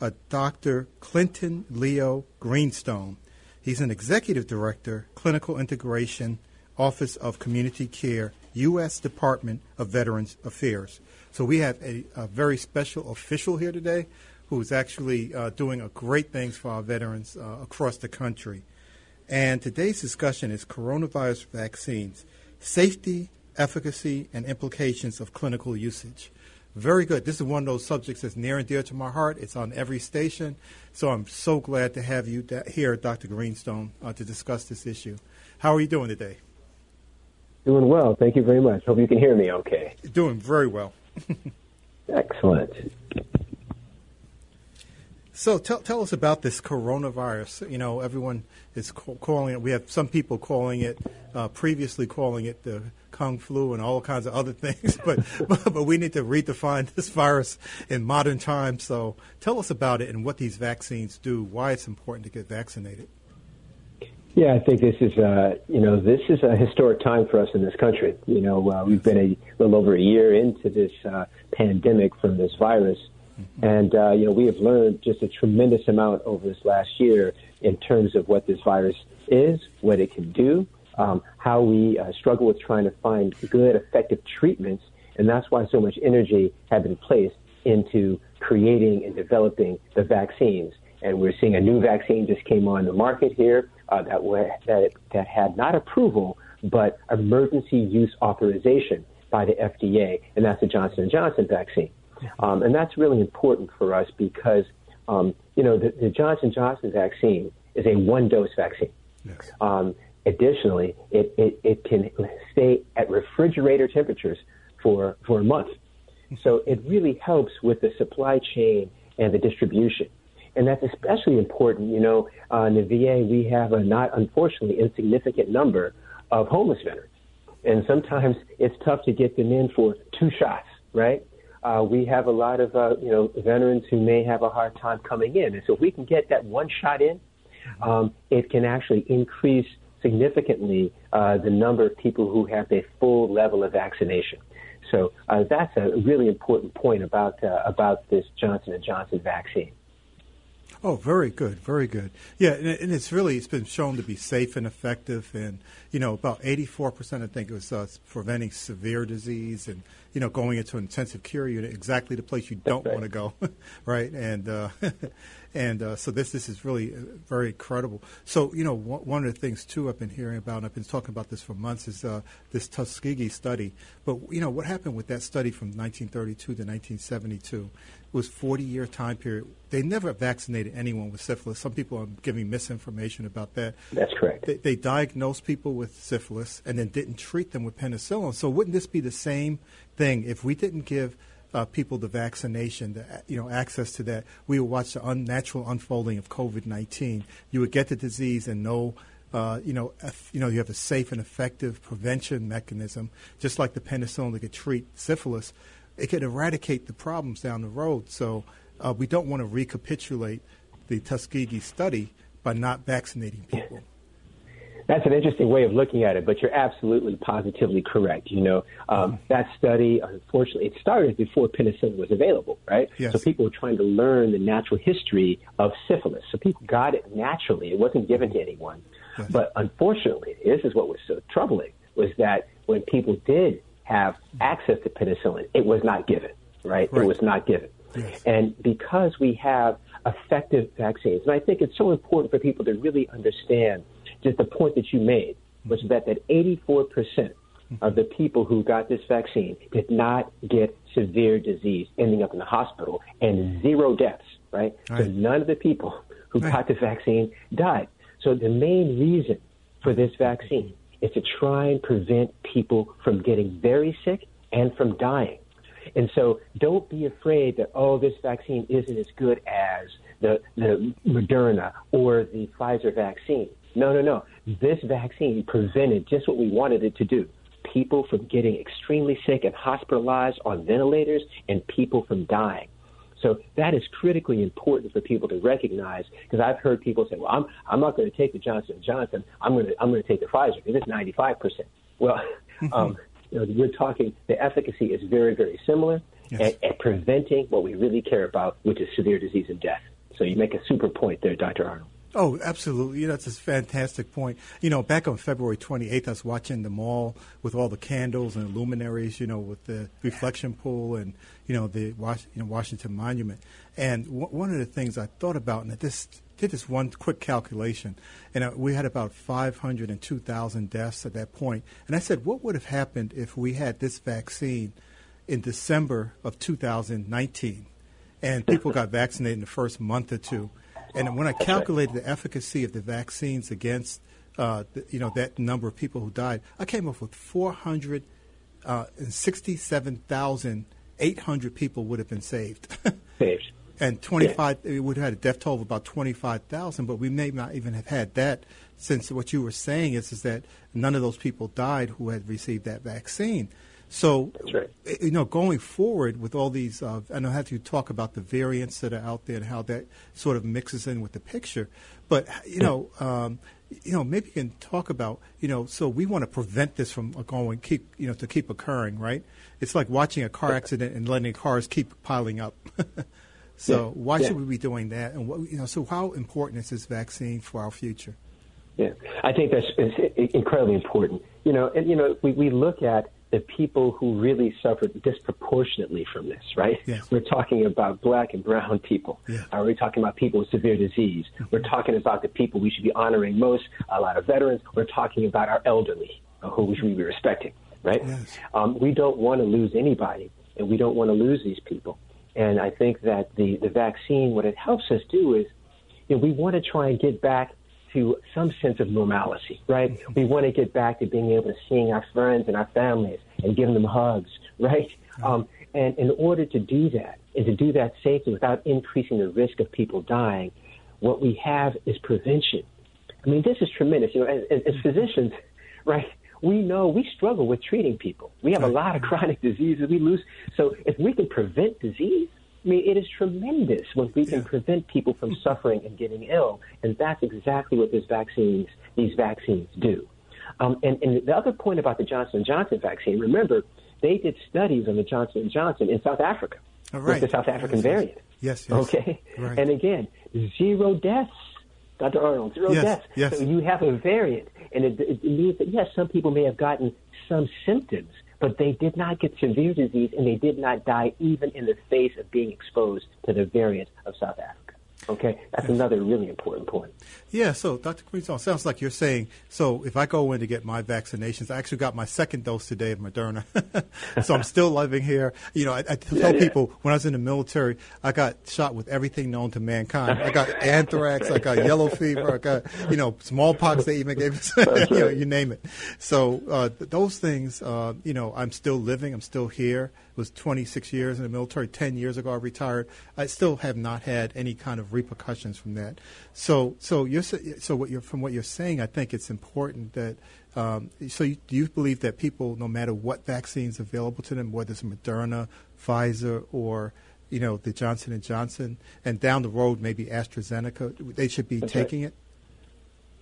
a Dr. Clinton Leo Greenstone. He's an executive director, clinical integration, Office of Community Care, U.S. Department of Veterans Affairs. So we have a, a very special official here today who is actually uh, doing a great things for our veterans uh, across the country. And today's discussion is coronavirus vaccines, safety, efficacy, and implications of clinical usage. Very good. This is one of those subjects that's near and dear to my heart. It's on every station. So I'm so glad to have you here, Dr. Greenstone, uh, to discuss this issue. How are you doing today? Doing well. Thank you very much. Hope you can hear me okay. Doing very well. Excellent. So tell, tell us about this coronavirus. You know, everyone is calling it, we have some people calling it, uh, previously calling it the kung flu and all kinds of other things, but, but, but we need to redefine this virus in modern times. So tell us about it and what these vaccines do, why it's important to get vaccinated. Yeah, I think this is uh, you know this is a historic time for us in this country. You know, uh, we've been a little over a year into this uh, pandemic from this virus. And, uh, you know, we have learned just a tremendous amount over this last year in terms of what this virus is, what it can do, um, how we uh, struggle with trying to find good, effective treatments. And that's why so much energy has been placed into creating and developing the vaccines. And we're seeing a new vaccine just came on the market here uh, that, were, that, that had not approval, but emergency use authorization by the FDA, and that's the Johnson & Johnson vaccine. Um, and that's really important for us because, um, you know, the, the, Johnson Johnson vaccine is a one dose vaccine. Yes. Um, additionally, it, it, it can stay at refrigerator temperatures for, for a month. So it really helps with the supply chain and the distribution. And that's especially important. You know, uh, in the VA, we have a not unfortunately insignificant number of homeless veterans. And sometimes it's tough to get them in for two shots, right? Uh, we have a lot of uh, you know veterans who may have a hard time coming in, and so if we can get that one shot in, um, it can actually increase significantly uh, the number of people who have a full level of vaccination. So uh, that's a really important point about uh, about this Johnson and Johnson vaccine. Oh, very good, very good. Yeah, and, and, it's really it's been shown to be safe and effective, and you know about eighty four percent, I think, it was uh, preventing severe disease and you know going into an intensive care unit, exactly the place you don't right. want to go, right? And uh, and uh, so this this is really uh, very credible. So you know one of the things too I've been hearing about, and I've been talking about this for months, is uh, this Tuskegee study. But you know what happened with that study from 1932 to 1972 was 40 year time period. They never vaccinated anyone with syphilis. Some people are giving misinformation about that. That's correct. They, they diagnosed people with syphilis and then didn't treat them with penicillin. So wouldn't this be the same thing if we didn't give uh, people the vaccination, the, you know, access to that? We would watch the unnatural unfolding of COVID nineteen. You would get the disease and know. Uh, you know, if, you know, you have a safe and effective prevention mechanism, just like the penicillin that could treat syphilis it could eradicate the problems down the road. So uh, we don't want to recapitulate the Tuskegee study by not vaccinating people. That's an interesting way of looking at it, but you're absolutely positively correct. You know, um, mm-hmm. that study, unfortunately, it started before penicillin was available, right? Yes. So people were trying to learn the natural history of syphilis. So people got it naturally. It wasn't given to anyone. Yes. But unfortunately, this is what was so troubling, was that when people did have access to penicillin, it was not given, right? right. It was not given. Yes. And because we have effective vaccines, and I think it's so important for people to really understand just the point that you made, which is that, that 84% of the people who got this vaccine did not get severe disease ending up in the hospital and zero deaths, right? right. So none of the people who right. got the vaccine died. So the main reason for this vaccine is to try and prevent people from getting very sick and from dying. And so don't be afraid that, oh, this vaccine isn't as good as the, the Moderna or the Pfizer vaccine. No, no, no. This vaccine prevented just what we wanted it to do people from getting extremely sick and hospitalized on ventilators and people from dying. So that is critically important for people to recognize because I've heard people say, "Well, I'm I'm not going to take the Johnson Johnson. I'm going to I'm going to take the Pfizer because it's 95 percent." Well, mm-hmm. um, you know, we're talking the efficacy is very very similar yes. at, at preventing what we really care about, which is severe disease and death. So you make a super point there, Dr. Arnold. Oh, absolutely. That's a fantastic point. You know, back on February 28th, I was watching the mall with all the candles and luminaries, you know, with the reflection pool and, you know, the you know, Washington Monument. And w- one of the things I thought about, and I just did this one quick calculation, and uh, we had about 502,000 deaths at that point. And I said, what would have happened if we had this vaccine in December of 2019? And people got vaccinated in the first month or two and when I calculated the efficacy of the vaccines against, uh, the, you know, that number of people who died, I came up with 467,800 uh, people would have been saved. saved. And 25, yeah. it would have had a death toll of about 25,000, but we may not even have had that since what you were saying is, is that none of those people died who had received that vaccine. So, right. you know, going forward with all these, uh, I know how to talk about the variants that are out there and how that sort of mixes in with the picture. But you know, um, you know, maybe you can talk about, you know, so we want to prevent this from going, keep, you know, to keep occurring, right? It's like watching a car accident and letting cars keep piling up. so yeah. why yeah. should we be doing that? And what, you know, so how important is this vaccine for our future? Yeah, I think that's incredibly important. You know, and you know, we, we look at the people who really suffered disproportionately from this, right? Yes. We're talking about black and brown people. Yeah. Uh, we're talking about people with severe disease. Mm-hmm. We're talking about the people we should be honoring most, a lot of veterans. We're talking about our elderly, uh, who we should be respecting, right? Yes. Um, we don't want to lose anybody, and we don't want to lose these people. And I think that the, the vaccine, what it helps us do is, you know, we want to try and get back to some sense of normalcy, right? We want to get back to being able to seeing our friends and our families and giving them hugs, right? Um, and in order to do that, and to do that safely without increasing the risk of people dying, what we have is prevention. I mean, this is tremendous. You know, as, as, as physicians, right? We know we struggle with treating people. We have a lot of chronic diseases we lose. So if we can prevent disease, I mean, it is tremendous when we can prevent people from suffering and getting ill, and that's exactly what these vaccines these vaccines do. Um, and, and the other point about the Johnson Johnson vaccine, remember, they did studies on the Johnson Johnson in South Africa right. with the South African yes, variant. Yes, yes. Okay, right. and again, zero deaths. Dr. Arnold, zero yes, deaths. Yes. So you have a variant, and it, it means that yes, some people may have gotten some symptoms, but they did not get severe disease and they did not die even in the face of being exposed to the variant of South Africa. Okay, that's another really important point. Yeah, so Dr. Greenstone, sounds like you're saying, so if I go in to get my vaccinations, I actually got my second dose today of Moderna. so I'm still living here. You know, I, I tell yeah, people when I was in the military, I got shot with everything known to mankind. I got anthrax, I got yellow fever, I got, you know, smallpox they even gave us, you know, you name it. So uh, those things, uh, you know, I'm still living, I'm still here It was 26 years in the military. 10 years ago, I retired. I still have not had any kind of repercussions from that. So, so you're so what you're from what you're saying. I think it's important that. Um, so, you, do you believe that people, no matter what vaccines available to them, whether it's Moderna, Pfizer, or you know the Johnson and Johnson, and down the road maybe AstraZeneca, they should be That's taking right.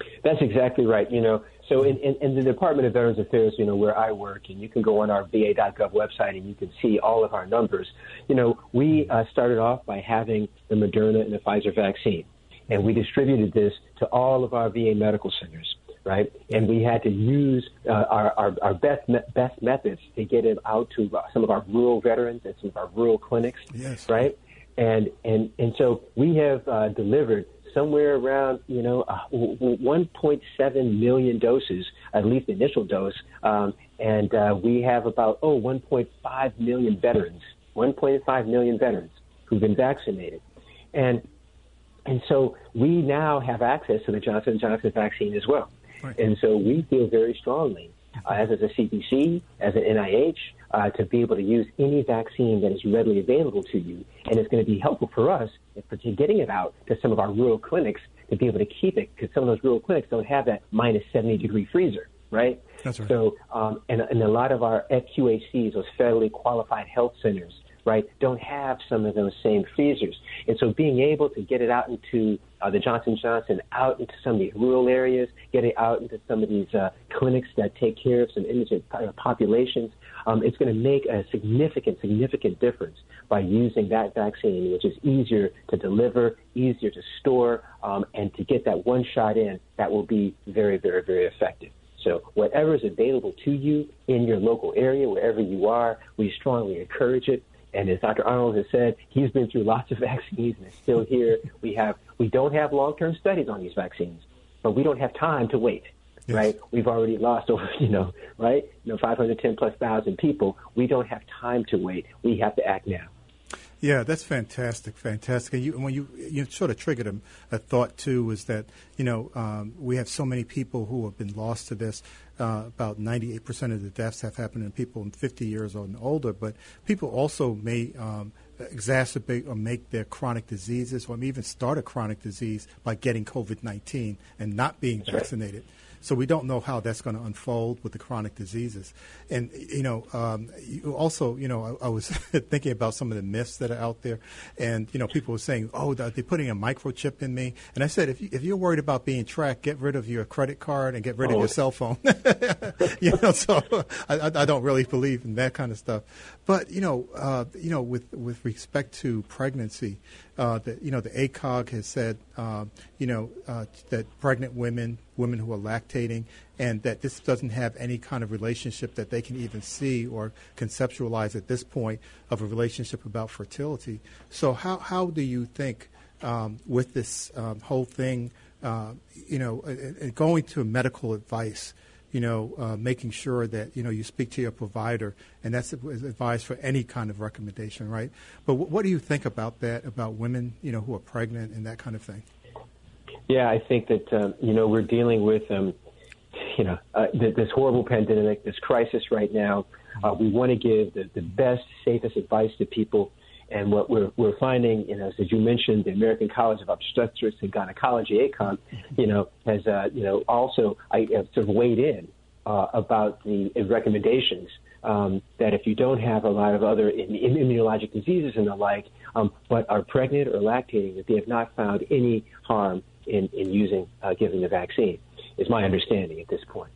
it? That's exactly right. You know, so in, in, in, the Department of Veterans Affairs, you know, where I work, and you can go on our VA.gov website and you can see all of our numbers. You know, we uh, started off by having the Moderna and the Pfizer vaccine, and we distributed this to all of our VA medical centers, right? And we had to use uh, our, our, our best me- best methods to get it out to some of our rural veterans and some of our rural clinics, yes. right? And and and so we have uh, delivered somewhere around, you know, uh, 1.7 million doses, at least the initial dose, um, and uh, we have about oh 1.5 million veterans, 1.5 million veterans who've been vaccinated, and and so we now have access to the Johnson Johnson vaccine as well, right. and so we feel very strongly uh, as is the CDC, as an NIH, uh, to be able to use any vaccine that is readily available to you. And it's going to be helpful for us for getting it out to some of our rural clinics to be able to keep it because some of those rural clinics don't have that minus 70 degree freezer, right? That's right. So, um, and, and a lot of our FQHCs, those federally qualified health centers, right, don't have some of those same freezers. And so being able to get it out into uh, the Johnson Johnson, out into some of these rural areas, get it out into some of these uh, clinics that take care of some indigent populations, um, it's going to make a significant, significant difference by using that vaccine, which is easier to deliver, easier to store, um, and to get that one shot in, that will be very, very, very effective. So whatever is available to you in your local area, wherever you are, we strongly encourage it. And as Dr. Arnold has said, he's been through lots of vaccines and is still here. We have we don't have long-term studies on these vaccines, but we don't have time to wait. Yes. Right? We've already lost over, you know, right? You know, 510 plus thousand people. We don't have time to wait. We have to act now. Yeah, that's fantastic, fantastic. And you, when you you sort of triggered a, a thought too, was that you know um, we have so many people who have been lost to this. Uh, about 98% of the deaths have happened in people in 50 years or older, but people also may um, exacerbate or make their chronic diseases, or even start a chronic disease by getting COVID-19 and not being vaccinated. Right. So we don't know how that's going to unfold with the chronic diseases. And, you know, um, also, you know, I, I was thinking about some of the myths that are out there. And, you know, people were saying, oh, they're putting a microchip in me. And I said, if, you, if you're worried about being tracked, get rid of your credit card and get rid oh. of your cell phone. you know, so I, I don't really believe in that kind of stuff. But, you know, uh, you know, with, with respect to pregnancy, uh, the, you know, the ACOG has said, uh, you know, uh, that pregnant women, women who are lactating, and that this doesn't have any kind of relationship that they can even see or conceptualize at this point of a relationship about fertility. So, how how do you think um, with this um, whole thing, uh, you know, going to medical advice? you know, uh, making sure that you know you speak to your provider, and that's advice for any kind of recommendation, right? But w- what do you think about that? About women, you know, who are pregnant and that kind of thing? Yeah, I think that um, you know we're dealing with um, you know uh, th- this horrible pandemic, this crisis right now. Uh, we want to give the, the best, safest advice to people. And what we're, we're finding, you know, as you mentioned, the American College of Obstetrics and Gynecology, ACOG, you know, has, uh, you know, also I, uh, sort of weighed in uh, about the recommendations um, that if you don't have a lot of other immunologic diseases and the like, um, but are pregnant or lactating, that they have not found any harm in, in using, uh, giving the vaccine, is my understanding at this point.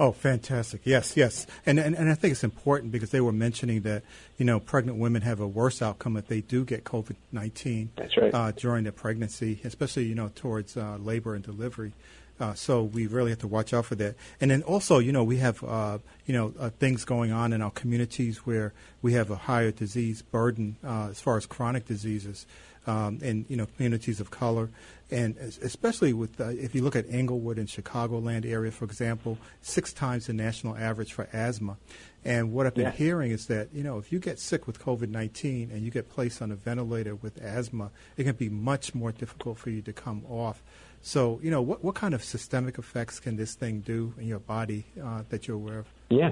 Oh, fantastic! Yes, yes, and, and and I think it's important because they were mentioning that you know pregnant women have a worse outcome if they do get COVID nineteen. That's right. Uh, during their pregnancy, especially you know towards uh, labor and delivery. Uh, so we really have to watch out for that. And then also, you know, we have uh, you know uh, things going on in our communities where we have a higher disease burden uh, as far as chronic diseases um, in you know communities of color, and especially with uh, if you look at Englewood and Chicagoland area, for example, six times the national average for asthma. And what I've been yeah. hearing is that you know if you get sick with COVID nineteen and you get placed on a ventilator with asthma, it can be much more difficult for you to come off. So you know what what kind of systemic effects can this thing do in your body uh, that you're aware of? Yeah.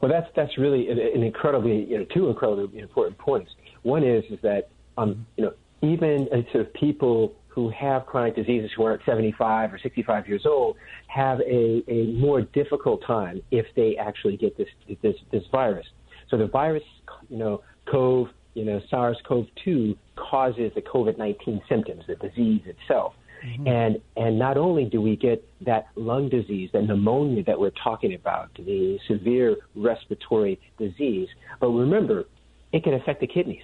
Well, that's that's really an, incredibly you know two incredibly important points. One is is that um, you know even uh, sort of people who have chronic diseases who are at 75 or 65 years old have a, a more difficult time if they actually get this, this, this virus. So the virus, you know, CoV, you know, SARS-CoV-2 causes the COVID-19 symptoms, the disease itself. Mm-hmm. And and not only do we get that lung disease, that pneumonia that we're talking about, the severe respiratory disease, but remember, it can affect the kidneys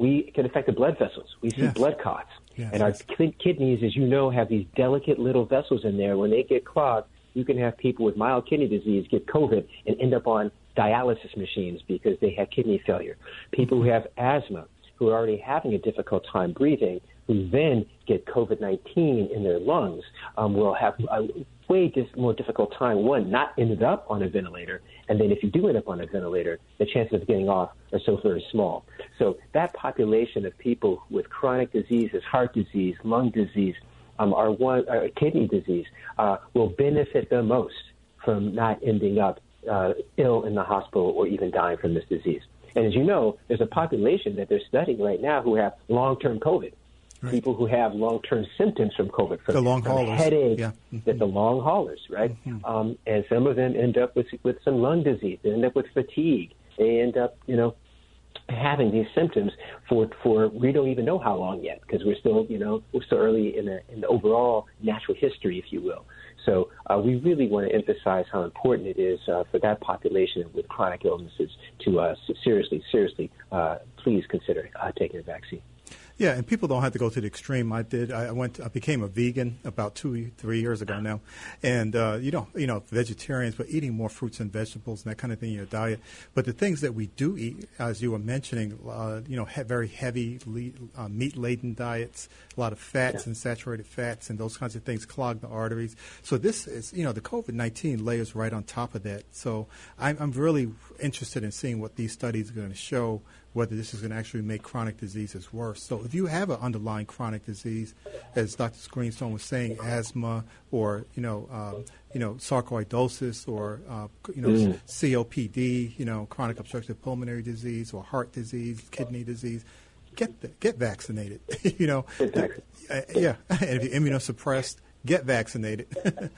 we can affect the blood vessels. We see yes. blood clots. Yes, and our kidneys, as you know, have these delicate little vessels in there. When they get clogged, you can have people with mild kidney disease get COVID and end up on dialysis machines because they had kidney failure. People who have asthma, who are already having a difficult time breathing, who then get COVID 19 in their lungs, um, will have a way dis- more difficult time, one, not ended up on a ventilator, and then if you do end up on a ventilator, the chances of getting off are so very small. So that population of people with chronic diseases, heart disease, lung disease, um, or one, uh, kidney disease, uh, will benefit the most from not ending up uh, ill in the hospital or even dying from this disease. And as you know, there's a population that they're studying right now who have long-term COVID. Right. People who have long-term symptoms from COVID, from, the long from haulers, headache, yeah. mm-hmm. the long haulers, right? Mm-hmm. Um, and some of them end up with with some lung disease. They end up with fatigue. They end up, you know, having these symptoms for for we don't even know how long yet because we're still you know we're still early in the in the overall natural history, if you will. So uh, we really want to emphasize how important it is uh, for that population with chronic illnesses to uh, seriously, seriously, uh, please consider uh, taking a vaccine. Yeah, and people don't have to go to the extreme. I did. I went. I became a vegan about two, three years ago now, and uh, you know, you know, vegetarians, but eating more fruits and vegetables and that kind of thing in your diet. But the things that we do eat, as you were mentioning, uh, you know, ha- very heavy uh, meat-laden diets, a lot of fats yeah. and saturated fats, and those kinds of things clog the arteries. So this is, you know, the COVID nineteen layers right on top of that. So I'm, I'm really interested in seeing what these studies are going to show whether this is going to actually make chronic diseases worse. So if you have an underlying chronic disease, as Dr. Greenstone was saying, asthma or you know um, you know sarcoidosis or uh, you know mm. COPD, you know chronic obstructive pulmonary disease or heart disease, kidney disease, get the, get vaccinated. you know, uh, yeah, and if you're immunosuppressed get vaccinated.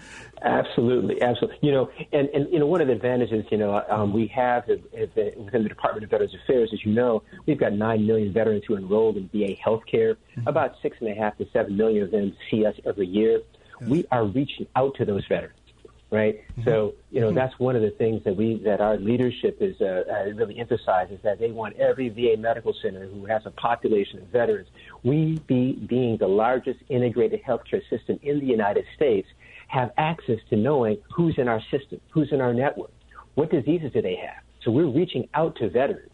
absolutely, absolutely. You know, and, and you know, one of the advantages, you know, um, we have within the Department of Veterans Affairs, as you know, we've got nine million veterans who are enrolled in VA healthcare. Mm-hmm. About six and a half to seven million of them see us every year. Yes. We are reaching out to those veterans right? Mm-hmm. So you know mm-hmm. that's one of the things that we that our leadership is uh, uh, really emphasizes that they want every VA medical center who has a population of veterans, we be being the largest integrated healthcare system in the United States, have access to knowing who's in our system, who's in our network, what diseases do they have. So we're reaching out to veterans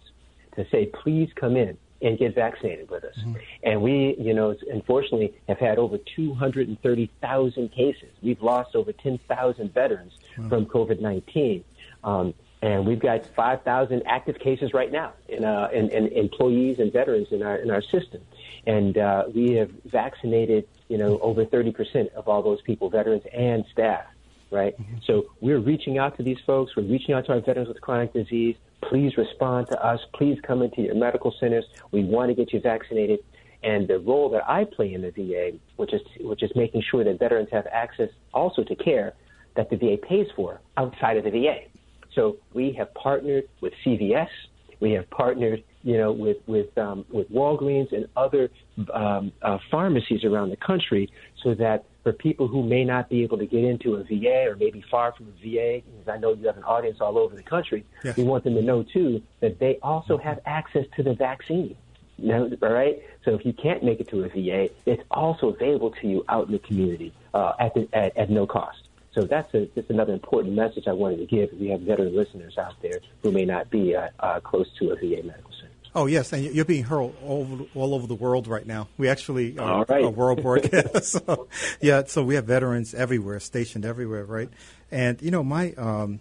to say, please come in and get vaccinated with us. Mm-hmm. And we, you know, unfortunately have had over 230,000 cases. We've lost over 10,000 veterans wow. from COVID 19. Um, and we've got 5,000 active cases right now in, uh, in, in, employees and veterans in our, in our system. And uh, we have vaccinated, you know, over 30% of all those people, veterans and staff, right? Mm-hmm. So we're reaching out to these folks. We're reaching out to our veterans with chronic disease. Please respond to us. Please come into your medical centers. We want to get you vaccinated. And the role that I play in the VA, which is which is making sure that veterans have access also to care that the VA pays for outside of the VA. So we have partnered with CVS. We have partnered, you know, with with um, with Walgreens and other um, uh, pharmacies around the country, so that for people who may not be able to get into a VA or maybe far from a VA, because I know you have an audience all over the country, yes. we want them to know too that they also have access to the vaccine. You know, all right. So if you can't make it to a VA, it's also available to you out in the community uh, at, the, at at no cost. So that's a, just another important message I wanted to give. We have veteran listeners out there who may not be uh, uh, close to a VA medical center. Oh yes, and you're being heard all, all over the world right now. We actually are right. a world broadcast. so, yeah, so we have veterans everywhere, stationed everywhere, right? And you know, my um,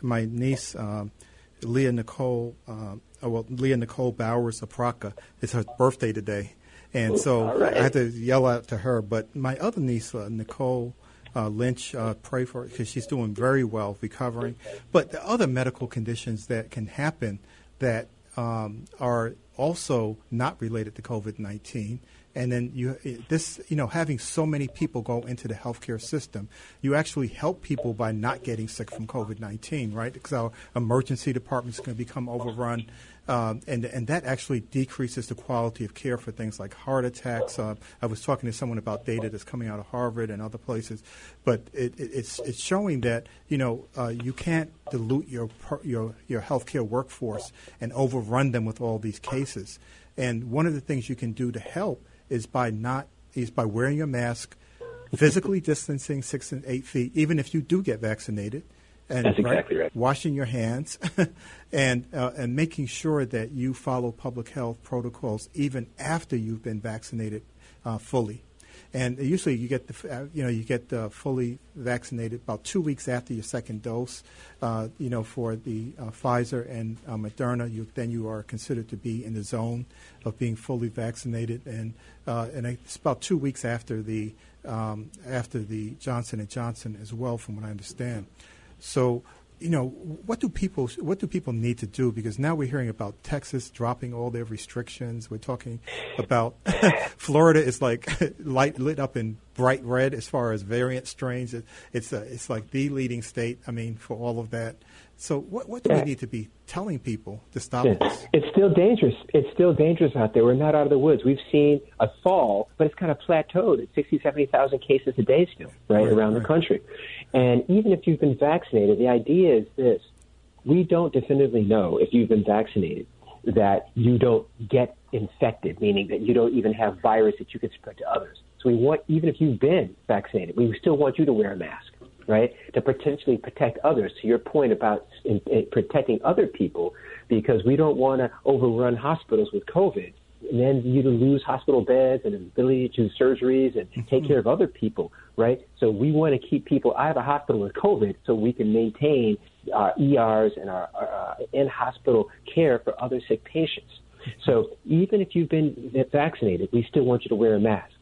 my niece um, Leah Nicole, um, oh, well, Leah Nicole Bowers Apraka, it's her birthday today, and so right. I had to yell out to her. But my other niece, uh, Nicole. Uh, Lynch, uh, pray for her because she's doing very well, recovering. But the other medical conditions that can happen that um, are also not related to COVID 19. And then you, this, you know, having so many people go into the healthcare system, you actually help people by not getting sick from COVID 19, right? Because our emergency departments can become overrun. Um, and and that actually decreases the quality of care for things like heart attacks. Uh, I was talking to someone about data that's coming out of Harvard and other places, but it, it, it's it's showing that you know uh, you can't dilute your your your healthcare workforce and overrun them with all these cases. And one of the things you can do to help is by not is by wearing a mask, physically distancing six and eight feet, even if you do get vaccinated and That's exactly right, right. washing your hands and uh, and making sure that you follow public health protocols even after you've been vaccinated uh, fully. And usually you get the uh, you know you get uh, fully vaccinated about two weeks after your second dose. Uh, you know for the uh, Pfizer and Moderna, you, then you are considered to be in the zone of being fully vaccinated, and and it's about two weeks after the um, after the Johnson and Johnson as well, from what I understand. So you know, what do people what do people need to do? Because now we're hearing about Texas dropping all their restrictions. We're talking about Florida is like light lit up in bright red as far as variant strains. It, it's a, it's like the leading state. I mean, for all of that. So what what do yeah. we need to be telling people to stop yeah. this? It's still dangerous. It's still dangerous out there. We're not out of the woods. We've seen a fall, but it's kind of plateaued at 60, 70,000 cases a day still, right, right around right. the country. And even if you've been vaccinated, the idea is this we don't definitively know if you've been vaccinated that you don't get infected, meaning that you don't even have virus that you can spread to others. So we want, even if you've been vaccinated, we still want you to wear a mask, right, to potentially protect others. To your point about in, in protecting other people, because we don't want to overrun hospitals with COVID and then you to lose hospital beds and ability to do surgeries and take care of other people, right? So we want to keep people out of the hospital with COVID so we can maintain our ERs and our, our uh, in-hospital care for other sick patients. So even if you've been vaccinated, we still want you to wear a mask.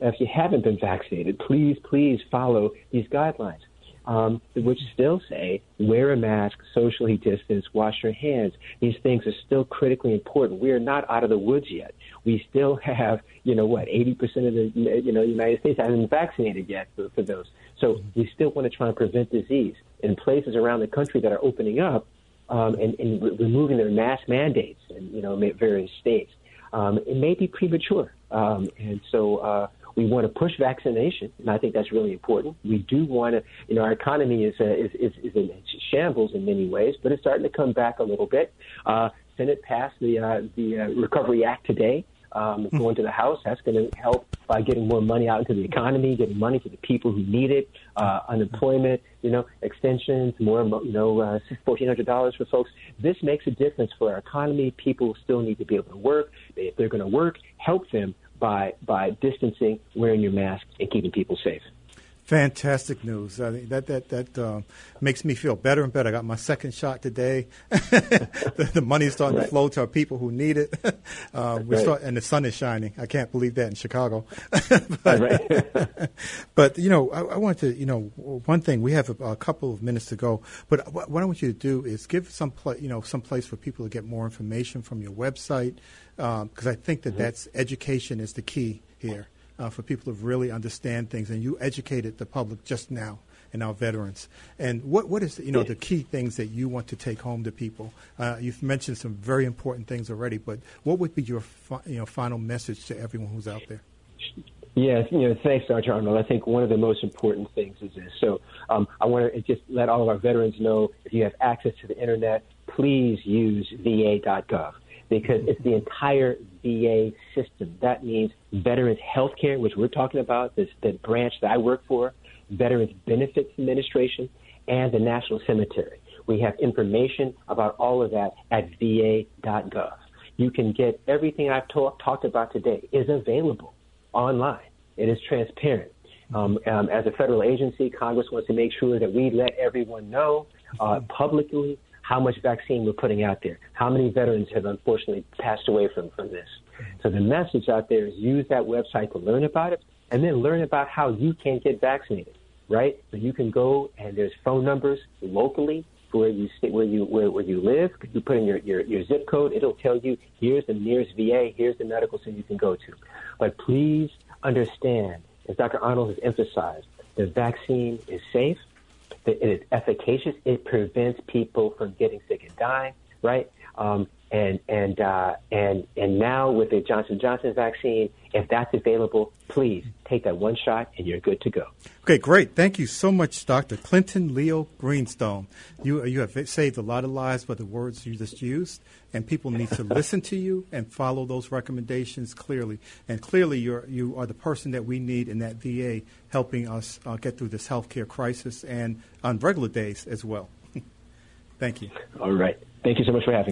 If you haven't been vaccinated, please, please follow these guidelines um, which still say wear a mask, socially distance, wash your hands. These things are still critically important. We are not out of the woods yet. We still have, you know, what, 80% of the, you know, United States hasn't been vaccinated yet for, for those. So we still want to try and prevent disease. In places around the country that are opening up um, and, and re- removing their mask mandates in, you know, various states, um, it may be premature. Um, and so, uh, we want to push vaccination, and I think that's really important. We do want to, you know, our economy is, uh, is, is, is in shambles in many ways, but it's starting to come back a little bit. Uh, Senate passed the, uh, the uh, Recovery Act today. Um, hmm. going to the House. That's going to help by getting more money out into the economy, getting money to the people who need it, uh, unemployment, you know, extensions, more, you know, uh, $1,400 for folks. This makes a difference for our economy. People still need to be able to work. If they're going to work, help them by by distancing, wearing your mask, and keeping people safe. Fantastic news. I think that that that uh, makes me feel better and better. I got my second shot today. the, the money's starting right. to flow to our people who need it. Uh, we right. start, and the sun is shining. I can't believe that in Chicago. but, but, you know, I, I want to, you know, one thing. We have a, a, couple of minutes to go, but what, what I want you to do is give some, pla- you know, some place for people to get more information from your website, because um, I think that mm-hmm. that's education is the key here uh, for people to really understand things. And you educated the public just now and our veterans. And what what is you know the key things that you want to take home to people? Uh, you've mentioned some very important things already, but what would be your fi- you know final message to everyone who's out there? Yes, you know, thanks, Dr. Arnold. I think one of the most important things is this. So um, I want to just let all of our veterans know if you have access to the internet, please use va.gov because it's the entire VA system. That means Veterans Health Care, which we're talking about, this the branch that I work for, Veterans Benefits Administration, and the National Cemetery. We have information about all of that at va.gov. You can get everything I've talk, talked about today is available online. It is transparent. Um, um, as a federal agency, Congress wants to make sure that we let everyone know uh, publicly how much vaccine we're putting out there. How many veterans have unfortunately passed away from, from this? So the message out there is use that website to learn about it and then learn about how you can get vaccinated, right? So you can go and there's phone numbers locally where you stay, where you where, where you live. You put in your, your, your zip code. It'll tell you here's the nearest VA, here's the medical center you can go to. But please understand, as Dr. Arnold has emphasized, the vaccine is safe it is efficacious. It prevents people from getting sick and dying, right? Um, and and uh, and and now with the Johnson Johnson vaccine, if that's available, please take that one shot and you're good to go. Okay, great. Thank you so much, Dr. Clinton Leo Greenstone. You you have saved a lot of lives by the words you just used, and people need to listen to you and follow those recommendations clearly. And clearly, you're you are the person that we need in that VA, helping us uh, get through this healthcare crisis and on regular days as well. Thank you. All right. Thank you so much for having me.